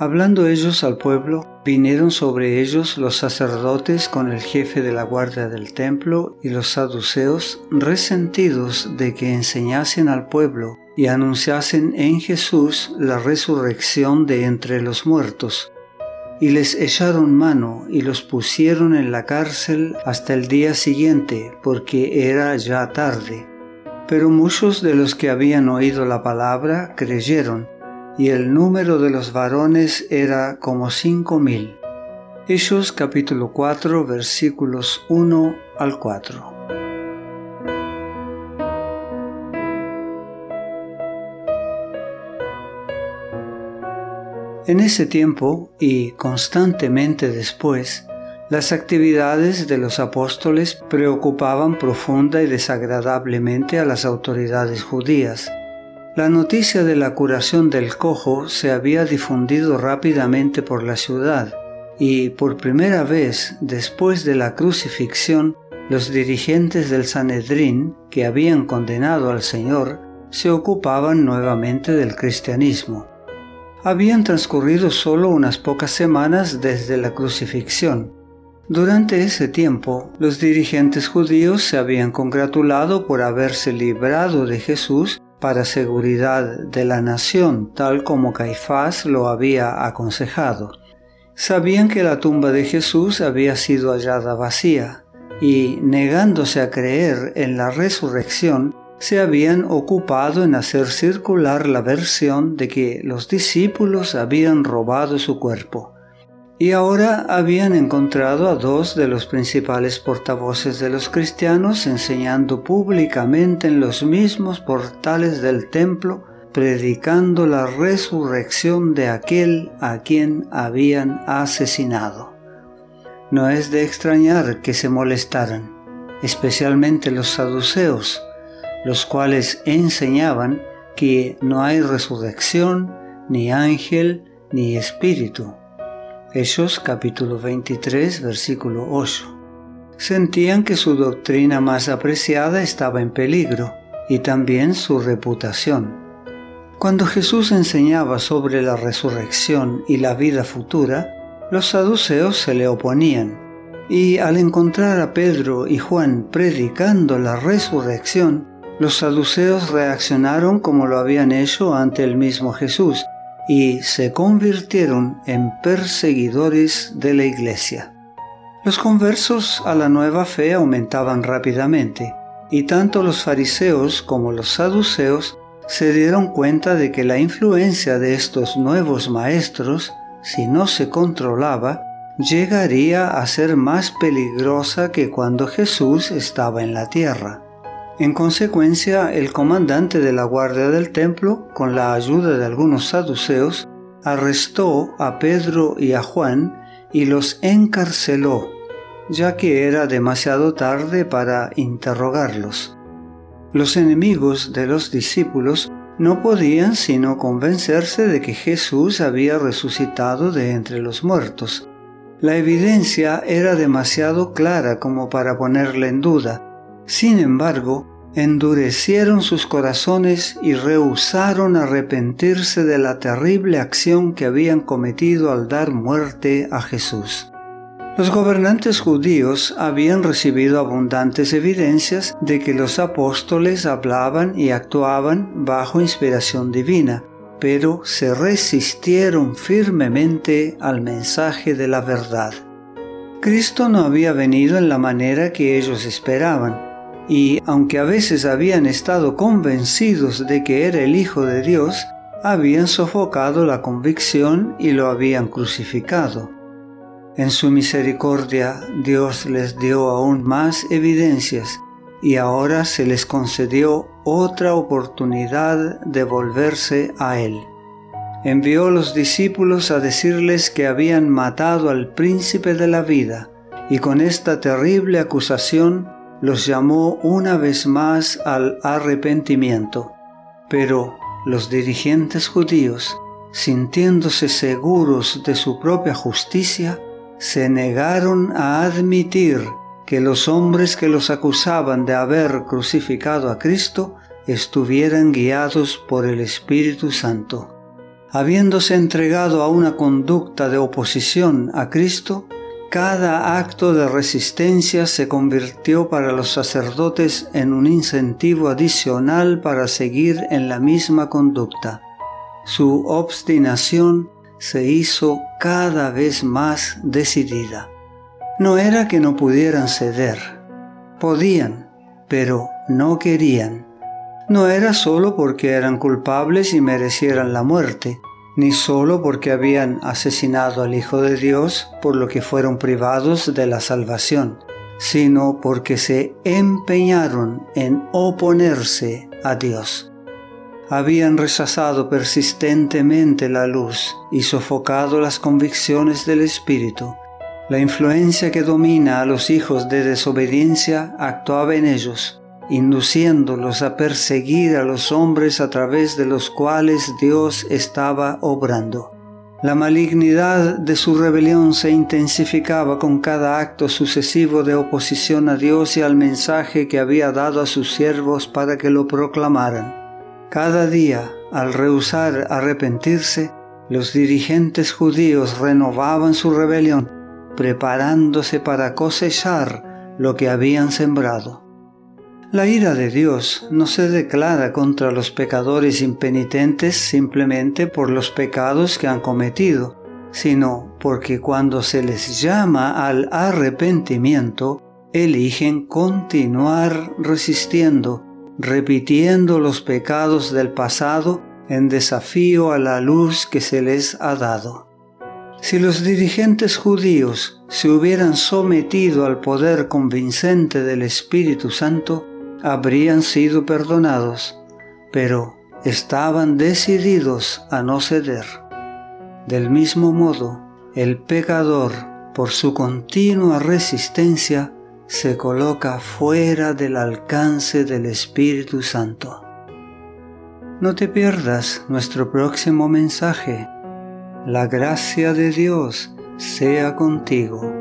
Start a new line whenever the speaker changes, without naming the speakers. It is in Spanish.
Hablando ellos al pueblo, vinieron sobre ellos los sacerdotes con el jefe de la guardia del templo y los saduceos, resentidos de que enseñasen al pueblo y anunciasen en Jesús la resurrección de entre los muertos. Y les echaron mano y los pusieron en la cárcel hasta el día siguiente, porque era ya tarde. Pero muchos de los que habían oído la palabra creyeron, y el número de los varones era como cinco mil. Hechos capítulo 4 versículos 1 al 4. En ese tiempo y constantemente después, las actividades de los apóstoles preocupaban profunda y desagradablemente a las autoridades judías la noticia de la curación del cojo se había difundido rápidamente por la ciudad y por primera vez después de la crucifixión los dirigentes del Sanedrín que habían condenado al Señor se ocupaban nuevamente del cristianismo. Habían transcurrido solo unas pocas semanas desde la crucifixión. Durante ese tiempo, los dirigentes judíos se habían congratulado por haberse librado de Jesús para seguridad de la nación, tal como Caifás lo había aconsejado. Sabían que la tumba de Jesús había sido hallada vacía, y negándose a creer en la resurrección, se habían ocupado en hacer circular la versión de que los discípulos habían robado su cuerpo y ahora habían encontrado a dos de los principales portavoces de los cristianos enseñando públicamente en los mismos portales del templo, predicando la resurrección de aquel a quien habían asesinado. No es de extrañar que se molestaran, especialmente los saduceos, los cuales enseñaban que no hay resurrección, ni ángel, ni espíritu Hechos capítulo 23 versículo 8. Sentían que su doctrina más apreciada estaba en peligro y también su reputación. Cuando Jesús enseñaba sobre la resurrección y la vida futura, los saduceos se le oponían, y al encontrar a Pedro y Juan predicando la resurrección, los saduceos reaccionaron como lo habían hecho ante el mismo Jesús, y se convirtieron en perseguidores de la iglesia. Los conversos a la nueva fe aumentaban rápidamente, y tanto los fariseos como los saduceos se dieron cuenta de que la influencia de estos nuevos maestros, si no se controlaba, llegaría a ser más peligrosa que cuando Jesús estaba en la tierra. En consecuencia, el comandante de la guardia del templo, con la ayuda de algunos saduceos, arrestó a Pedro y a Juan y los encarceló, ya que era demasiado tarde para interrogarlos. Los enemigos de los discípulos no podían sino convencerse de que Jesús había resucitado de entre los muertos. La evidencia era demasiado clara como para ponerla en duda. Sin embargo, endurecieron sus corazones y rehusaron arrepentirse de la terrible acción que habían cometido al dar muerte a Jesús. Los gobernantes judíos habían recibido abundantes evidencias de que los apóstoles hablaban y actuaban bajo inspiración divina, pero se resistieron firmemente al mensaje de la verdad. Cristo no había venido en la manera que ellos esperaban, y aunque a veces habían estado convencidos de que era el Hijo de Dios, habían sofocado la convicción y lo habían crucificado. En su misericordia Dios les dio aún más evidencias y ahora se les concedió otra oportunidad de volverse a Él. Envió los discípulos a decirles que habían matado al príncipe de la vida y con esta terrible acusación los llamó una vez más al arrepentimiento, pero los dirigentes judíos, sintiéndose seguros de su propia justicia, se negaron a admitir que los hombres que los acusaban de haber crucificado a Cristo estuvieran guiados por el Espíritu Santo. Habiéndose entregado a una conducta de oposición a Cristo, cada acto de resistencia se convirtió para los sacerdotes en un incentivo adicional para seguir en la misma conducta. Su obstinación se hizo cada vez más decidida. No era que no pudieran ceder, podían, pero no querían. No era solo porque eran culpables y merecieran la muerte, ni solo porque habían asesinado al Hijo de Dios, por lo que fueron privados de la salvación, sino porque se empeñaron en oponerse a Dios. Habían rechazado persistentemente la luz y sofocado las convicciones del Espíritu. La influencia que domina a los hijos de desobediencia actuaba en ellos induciéndolos a perseguir a los hombres a través de los cuales Dios estaba obrando. La malignidad de su rebelión se intensificaba con cada acto sucesivo de oposición a Dios y al mensaje que había dado a sus siervos para que lo proclamaran. Cada día, al rehusar arrepentirse, los dirigentes judíos renovaban su rebelión, preparándose para cosechar lo que habían sembrado. La ira de Dios no se declara contra los pecadores impenitentes simplemente por los pecados que han cometido, sino porque cuando se les llama al arrepentimiento, eligen continuar resistiendo, repitiendo los pecados del pasado en desafío a la luz que se les ha dado. Si los dirigentes judíos se hubieran sometido al poder convincente del Espíritu Santo, habrían sido perdonados, pero estaban decididos a no ceder. Del mismo modo, el pecador, por su continua resistencia, se coloca fuera del alcance del Espíritu Santo. No te pierdas nuestro próximo mensaje. La gracia de Dios sea contigo.